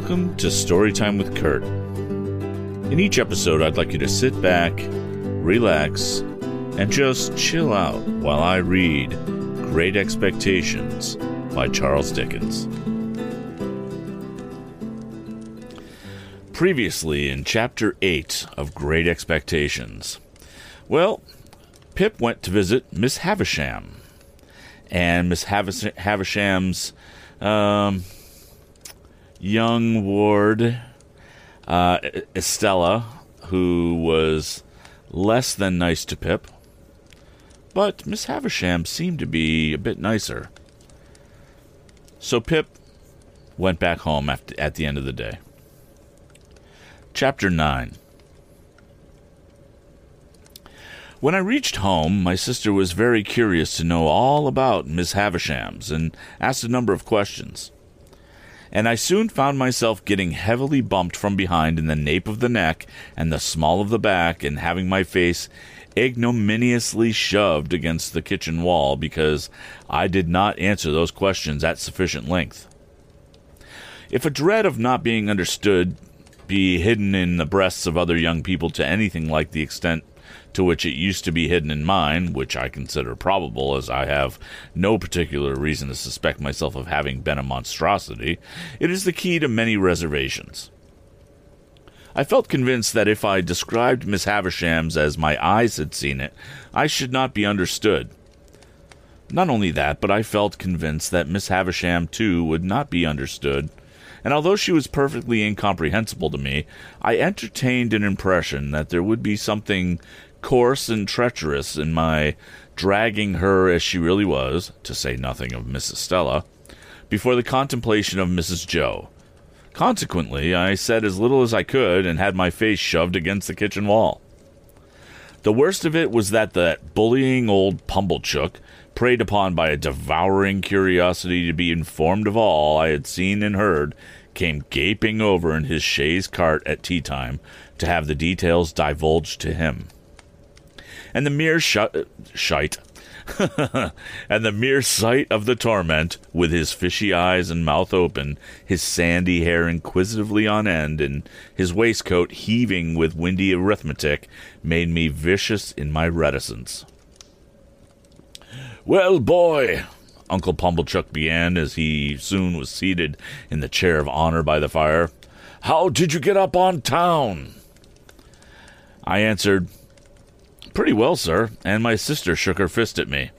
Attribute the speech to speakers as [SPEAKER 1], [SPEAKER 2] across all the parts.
[SPEAKER 1] Welcome to Storytime with Kurt. In each episode, I'd like you to sit back, relax, and just chill out while I read Great Expectations by Charles Dickens. Previously in Chapter 8 of Great Expectations. Well, Pip went to visit Miss Havisham. And Miss Havish- Havisham's um, young ward, uh, Estella, who was less than nice to Pip. But Miss Havisham seemed to be a bit nicer. So Pip went back home after, at the end of the day. Chapter 9 When I reached home, my sister was very curious to know all about Miss Havisham's and asked a number of questions. And I soon found myself getting heavily bumped from behind in the nape of the neck and the small of the back, and having my face ignominiously shoved against the kitchen wall because I did not answer those questions at sufficient length. If a dread of not being understood be hidden in the breasts of other young people to anything like the extent to which it used to be hidden in mine, which I consider probable, as I have no particular reason to suspect myself of having been a monstrosity, it is the key to many reservations. I felt convinced that if I described Miss Havisham's as my eyes had seen it, I should not be understood. Not only that, but I felt convinced that Miss Havisham, too, would not be understood and although she was perfectly incomprehensible to me, I entertained an impression that there would be something coarse and treacherous in my dragging her as she really was, to say nothing of Miss Estella, before the contemplation of Mrs. Joe. Consequently, I said as little as I could and had my face shoved against the kitchen wall. The worst of it was that that bullying old Pumblechook, preyed upon by a devouring curiosity to be informed of all I had seen and heard, came gaping over in his chaise cart at tea time to have the details divulged to him. And the mere sh- shite, and the mere sight of the torment, with his fishy eyes and mouth open, his sandy hair inquisitively on end, and his waistcoat heaving with windy arithmetic, made me vicious in my reticence. Well, boy, Uncle Pumblechook began as he soon was seated in the chair of honor by the fire, how did you get up on town? I answered, Pretty well, sir, and my sister shook her fist at me.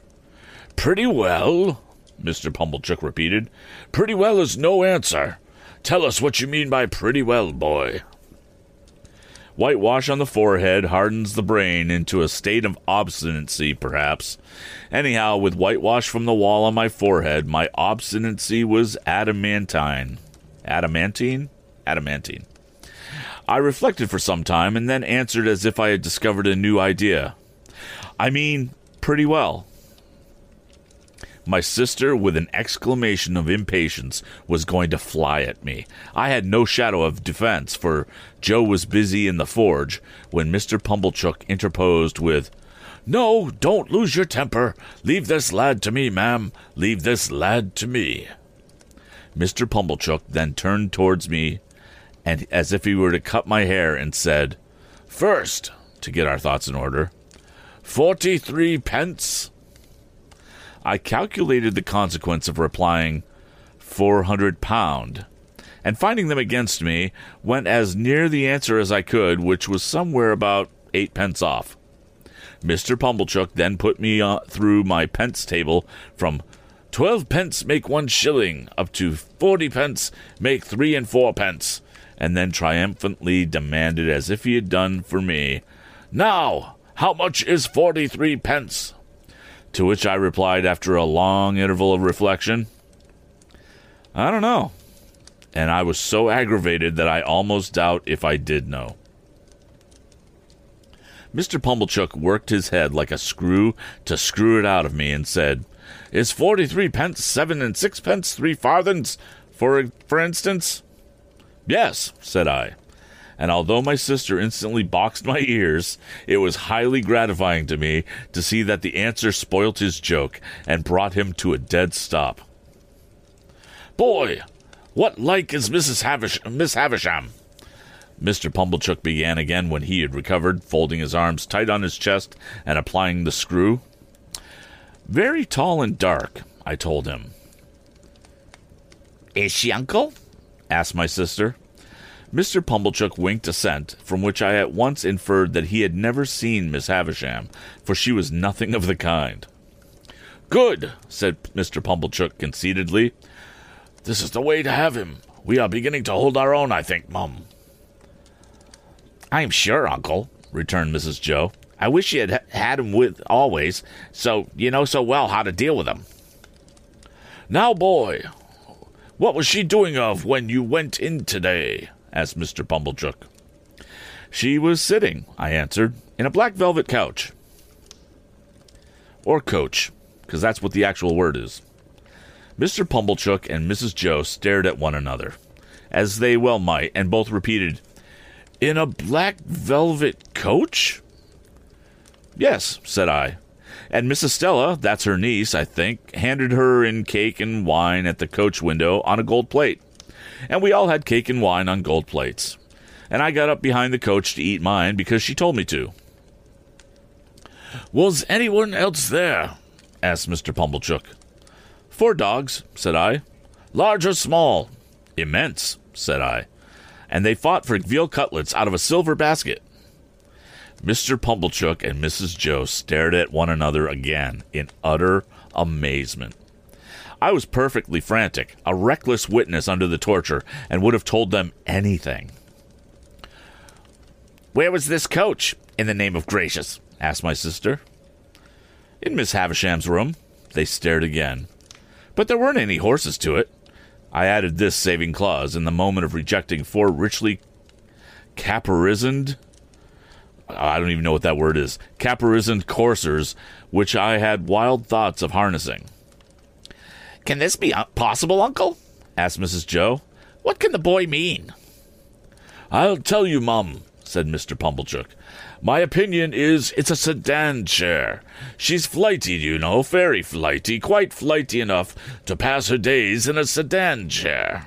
[SPEAKER 1] Pretty well? Mr. Pumblechook repeated. Pretty well is no answer. Tell us what you mean by pretty well, boy. Whitewash on the forehead hardens the brain into a state of obstinacy, perhaps. Anyhow, with whitewash from the wall on my forehead, my obstinacy was adamantine. Adamantine? Adamantine. I reflected for some time and then answered as if I had discovered a new idea. I mean, pretty well. My sister, with an exclamation of impatience, was going to fly at me. I had no shadow of defense, for Joe was busy in the forge when Mr. Pumblechook interposed with, No, don't lose your temper. Leave this lad to me, ma'am. Leave this lad to me. Mr. Pumblechook then turned towards me, and as if he were to cut my hair, and said, First, to get our thoughts in order, forty three pence. I calculated the consequence of replying, four hundred pound, and finding them against me, went as near the answer as I could, which was somewhere about eight pence off. Mr. Pumblechook then put me uh, through my pence table from twelve pence make one shilling up to forty pence make three and four pence, and then triumphantly demanded, as if he had done for me, Now, how much is forty three pence? To which I replied after a long interval of reflection, I don't know. And I was so aggravated that I almost doubt if I did know. Mr. Pumblechook worked his head like a screw to screw it out of me and said, Is forty three pence seven and sixpence three farthings, for, for instance? Yes, said I and although my sister instantly boxed my ears, it was highly gratifying to me to see that the answer spoilt his joke and brought him to a dead stop. Boy, What like is Mrs. Havish- Miss Havisham? Mr. Pumblechook began again when he had recovered, folding his arms tight on his chest and applying the screw. Very tall and dark, I told him. Is she, uncle? asked my sister. Mr. Pumblechook winked assent, from which I at once inferred that he had never seen Miss Havisham, for she was nothing of the kind. Good, said Mr. Pumblechook conceitedly. This is the way to have him. We are beginning to hold our own, I think, Mum. I'm sure, Uncle, returned Mrs. Joe. I wish you had had him with always, so you know so well how to deal with him. Now, boy, what was she doing of when you went in today? Asked Mr. Pumblechook. She was sitting, I answered, in a black velvet couch. Or coach, because that's what the actual word is. Mr. Pumblechook and Mrs. Joe stared at one another, as they well might, and both repeated, In a black velvet coach? Yes, said I. And Miss Estella, that's her niece, I think, handed her in cake and wine at the coach window on a gold plate. And we all had cake and wine on gold plates. And I got up behind the coach to eat mine because she told me to. Was anyone else there? asked Mr. Pumblechook. Four dogs, said I. Large or small? Immense, said I. And they fought for veal cutlets out of a silver basket. Mr. Pumblechook and Mrs. Joe stared at one another again in utter amazement. I was perfectly frantic, a reckless witness under the torture, and would have told them anything. Where was this coach, in the name of gracious? asked my sister. In Miss Havisham's room. They stared again. But there weren't any horses to it. I added this saving clause in the moment of rejecting four richly caparisoned I don't even know what that word is. Caparisoned coursers, which I had wild thoughts of harnessing. Can this be uh, possible, Uncle? asked Mrs. Joe. What can the boy mean? I'll tell you, Mum, said Mr. Pumblechook. My opinion is it's a sedan chair. She's flighty, you know, very flighty, quite flighty enough to pass her days in a sedan chair.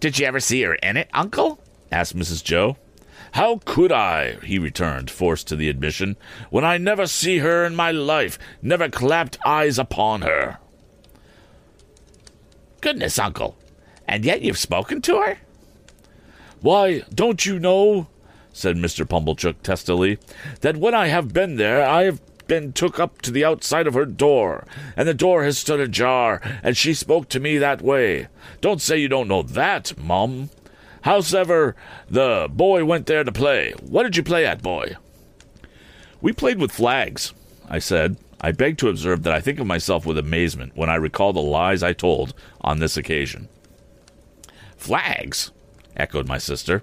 [SPEAKER 1] Did you ever see her in it, Uncle? asked Mrs. Joe. How could I, he returned, forced to the admission, when I never see her in my life, never clapped eyes upon her? Goodness, uncle, and yet you've spoken to her? Why, don't you know, said Mr. Pumblechook testily, that when I have been there, I have been took up to the outside of her door, and the door has stood ajar, and she spoke to me that way. Don't say you don't know that, Mum. Howsever, the boy went there to play. What did you play at, boy? We played with flags, I said. I beg to observe that I think of myself with amazement when I recall the lies I told on this occasion. Flags? echoed my sister.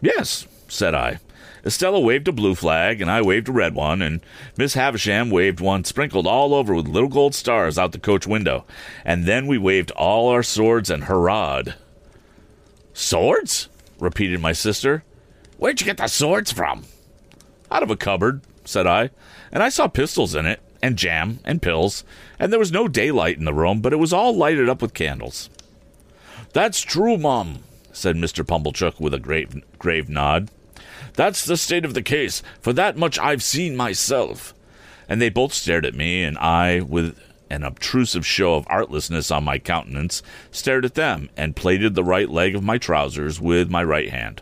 [SPEAKER 1] Yes, said I. Estella waved a blue flag, and I waved a red one, and Miss Havisham waved one sprinkled all over with little gold stars out the coach window, and then we waved all our swords and hurrahed. Swords? repeated my sister. Where'd you get the swords from? Out of a cupboard, said I, and I saw pistols in it, and jam, and pills, and there was no daylight in the room, but it was all lighted up with candles. That's true, Mum, said Mr. Pumblechook with a grave, grave nod. That's the state of the case, for that much I've seen myself. And they both stared at me, and I, with an obtrusive show of artlessness on my countenance, stared at them and plaited the right leg of my trousers with my right hand.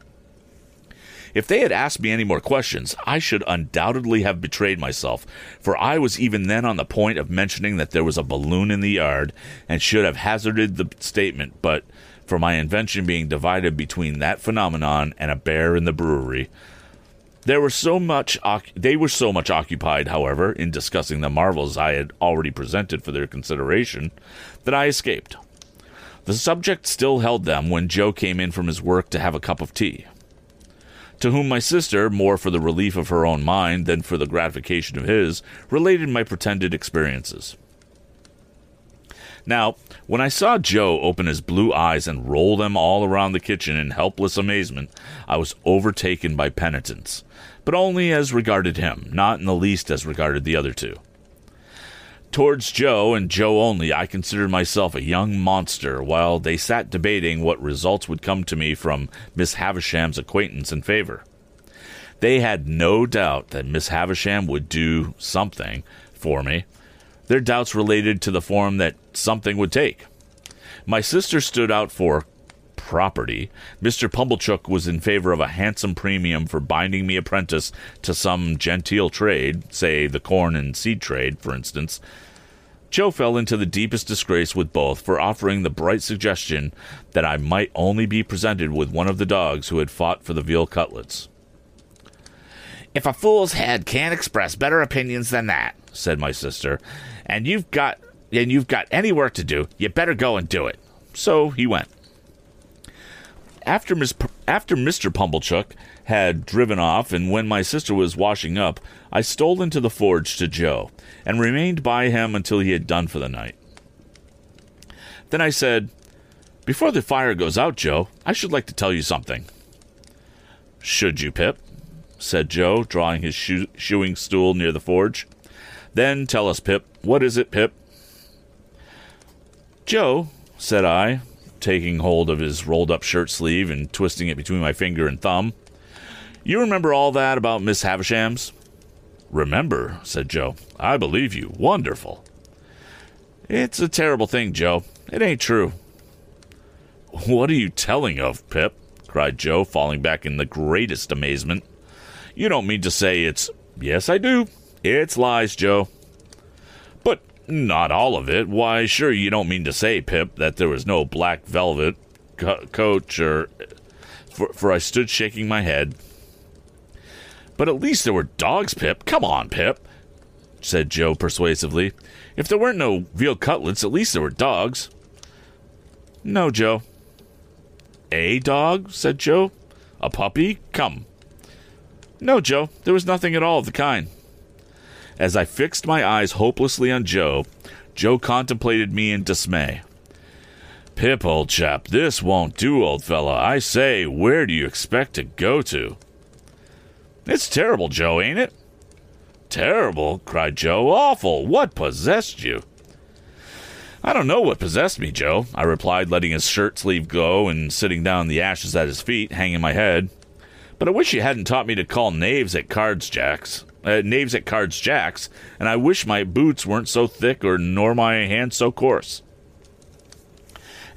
[SPEAKER 1] If they had asked me any more questions, I should undoubtedly have betrayed myself, for I was even then on the point of mentioning that there was a balloon in the yard, and should have hazarded the statement, but for my invention being divided between that phenomenon and a bear in the brewery, there were so much they were so much occupied, however, in discussing the marvels I had already presented for their consideration, that I escaped. The subject still held them when Joe came in from his work to have a cup of tea. To whom my sister, more for the relief of her own mind than for the gratification of his, related my pretended experiences. Now, when I saw Joe open his blue eyes and roll them all around the kitchen in helpless amazement, I was overtaken by penitence, but only as regarded him, not in the least as regarded the other two. Towards Joe and Joe only, I considered myself a young monster while they sat debating what results would come to me from Miss Havisham's acquaintance and favor. They had no doubt that Miss Havisham would do something for me. Their doubts related to the form that something would take. My sister stood out for property. Mr. Pumblechook was in favor of a handsome premium for binding me apprentice to some genteel trade, say the corn and seed trade, for instance. Joe fell into the deepest disgrace with both for offering the bright suggestion that I might only be presented with one of the dogs who had fought for the veal cutlets. If a fool's head can't express better opinions than that, said my sister, and you've got and you've got any work to do, you better go and do it. So he went. After, Ms. P- after Mr. Pumblechook had driven off, and when my sister was washing up, I stole into the forge to Joe and remained by him until he had done for the night. Then I said, Before the fire goes out, Joe, I should like to tell you something. Should you, Pip? said Joe, drawing his shoe- shoeing stool near the forge. Then tell us, Pip. What is it, Pip? Joe, said I, taking hold of his rolled up shirt sleeve and twisting it between my finger and thumb. You remember all that about Miss Havisham's? Remember, said Joe. I believe you. Wonderful. It's a terrible thing, Joe. It ain't true. What are you telling of, Pip? cried Joe, falling back in the greatest amazement. You don't mean to say it's. Yes, I do. It's lies, Joe. Not all of it. Why, sure, you don't mean to say, Pip, that there was no black velvet co- coach or. For, for I stood shaking my head. But at least there were dogs, Pip. Come on, Pip, said Joe persuasively. If there weren't no veal cutlets, at least there were dogs. No, Joe. A dog? said Joe. A puppy? Come. No, Joe, there was nothing at all of the kind. As I fixed my eyes hopelessly on Joe, Joe contemplated me in dismay. Pip, old chap, this won't do, old fella. I say, where do you expect to go to? It's terrible, Joe, ain't it? Terrible, cried Joe. Awful. What possessed you? I don't know what possessed me, Joe, I replied, letting his shirt sleeve go and sitting down in the ashes at his feet, hanging my head. But I wish you hadn't taught me to call knaves at cards jacks. Uh, knaves at cards jacks, and I wish my boots weren't so thick or nor my hands so coarse.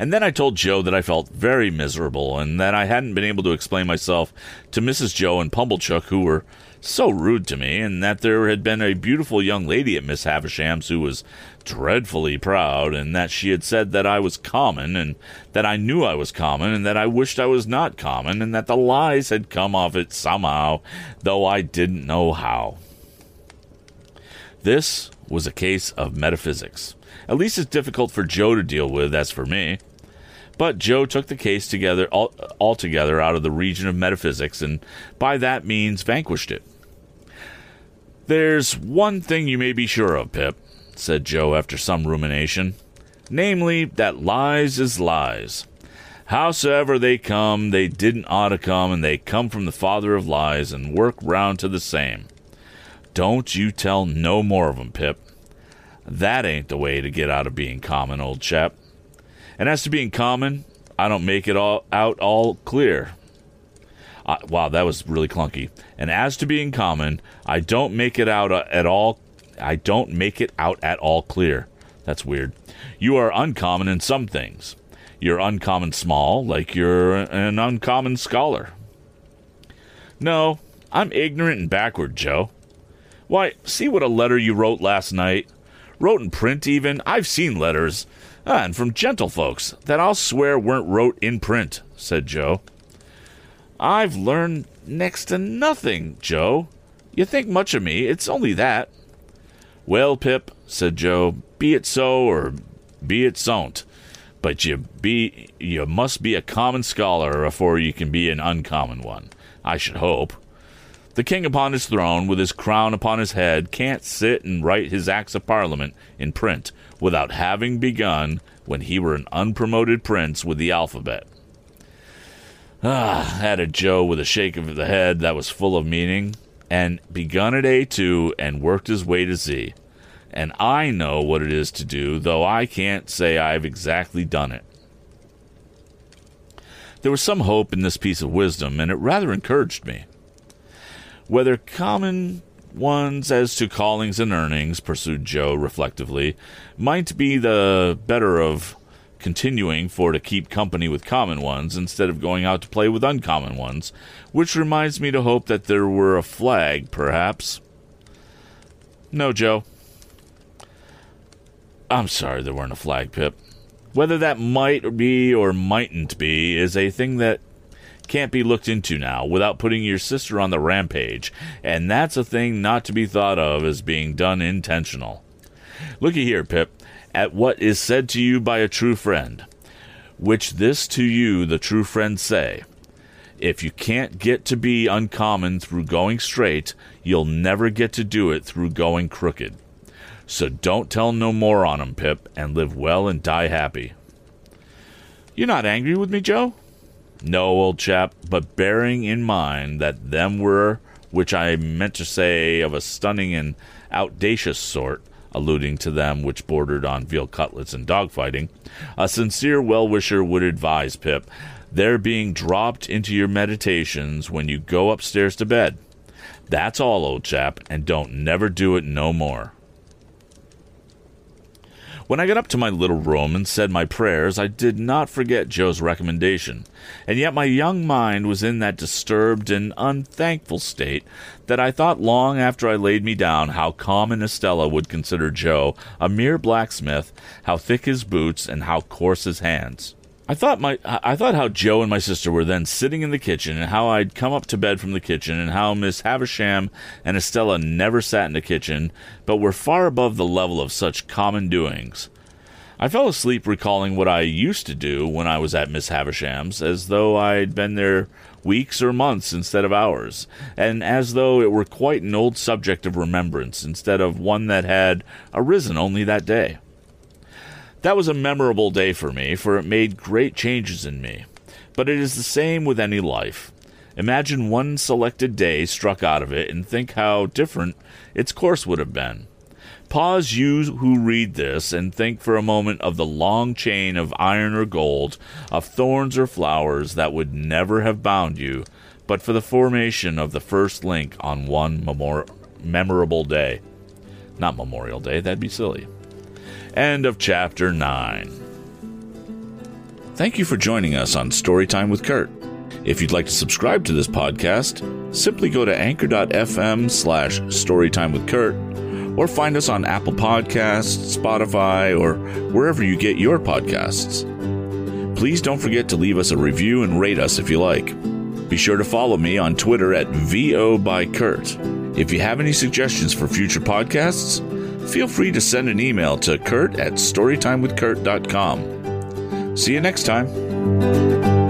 [SPEAKER 1] And then I told Joe that I felt very miserable and that I hadn't been able to explain myself to Mrs. Joe and Pumblechook, who were so rude to me, and that there had been a beautiful young lady at Miss Havisham's who was dreadfully proud, and that she had said that I was common, and that I knew I was common, and that I wished I was not common, and that the lies had come off it somehow, though I didn't know how. This was a case of metaphysics, at least as difficult for Joe to deal with as for me. But Joe took the case together altogether out of the region of metaphysics, and by that means vanquished it. There's one thing you may be sure of, Pip, said Joe after some rumination, namely that lies is lies. Howsoever they come, they didn't ought to come, and they come from the father of lies, and work round to the same. Don't you tell no more of 'em, Pip. That ain't the way to get out of being common, old chap. And as to being common, I don't make it all out all clear. Uh, wow, that was really clunky. And as to being common, I don't make it out uh, at all. I don't make it out at all clear. That's weird. You are uncommon in some things. You're uncommon small, like you're an uncommon scholar. No, I'm ignorant and backward, Joe. Why, see what a letter you wrote last night. Wrote in print, even. I've seen letters. Ah, and from gentlefolks that I'll swear weren't wrote in print, said Joe. I've learned next to nothing, Joe. You think much of me, it's only that. Well, Pip, said Joe, be it so or be it so'n't. But you be you must be a common scholar afore you can be an uncommon one. I should hope. The king upon his throne, with his crown upon his head, can't sit and write his acts of parliament in print without having begun when he were an unpromoted prince with the alphabet. Ah, added Joe with a shake of the head that was full of meaning, and begun at A2 and worked his way to Z. and I know what it is to do, though I can't say I've exactly done it. There was some hope in this piece of wisdom, and it rather encouraged me. Whether common ones as to callings and earnings, pursued Joe reflectively, might be the better of continuing for to keep company with common ones instead of going out to play with uncommon ones, which reminds me to hope that there were a flag, perhaps. No, Joe. I'm sorry there weren't a flag, Pip. Whether that might be or mightn't be is a thing that can't be looked into now without putting your sister on the rampage, and that's a thing not to be thought of as being done intentional. Looky here, Pip, at what is said to you by a true friend, which this to you the true friend say. If you can't get to be uncommon through going straight, you'll never get to do it through going crooked. So don't tell no more on 'em, Pip, and live well and die happy. You're not angry with me, Joe? No, old chap, but bearing in mind that them were, which I meant to say, of a stunning and audacious sort, alluding to them which bordered on veal cutlets and dogfighting, a sincere well wisher would advise Pip their being dropped into your meditations when you go upstairs to bed. That's all, old chap, and don't never do it no more. When I got up to my little room and said my prayers, I did not forget Joe's recommendation, and yet my young mind was in that disturbed and unthankful state that I thought long after I laid me down how common Estella would consider Joe a mere blacksmith, how thick his boots, and how coarse his hands. I thought my I thought how Joe and my sister were then sitting in the kitchen, and how I'd come up to bed from the kitchen, and how Miss Havisham and Estella never sat in the kitchen, but were far above the level of such common doings. I fell asleep recalling what I used to do when I was at Miss Havisham's, as though I'd been there weeks or months instead of hours, and as though it were quite an old subject of remembrance instead of one that had arisen only that day. That was a memorable day for me, for it made great changes in me. But it is the same with any life. Imagine one selected day struck out of it and think how different its course would have been. Pause, you who read this, and think for a moment of the long chain of iron or gold, of thorns or flowers that would never have bound you, but for the formation of the first link on one memor- memorable day. Not Memorial Day, that'd be silly. End of chapter 9. Thank you for joining us on Storytime with Kurt. If you'd like to subscribe to this podcast, simply go to anchor.fm slash storytime with Kurt or find us on Apple Podcasts, Spotify, or wherever you get your podcasts. Please don't forget to leave us a review and rate us if you like. Be sure to follow me on Twitter at VO by Kurt. If you have any suggestions for future podcasts, feel free to send an email to kurt at storytimewithkurt.com. See you next time.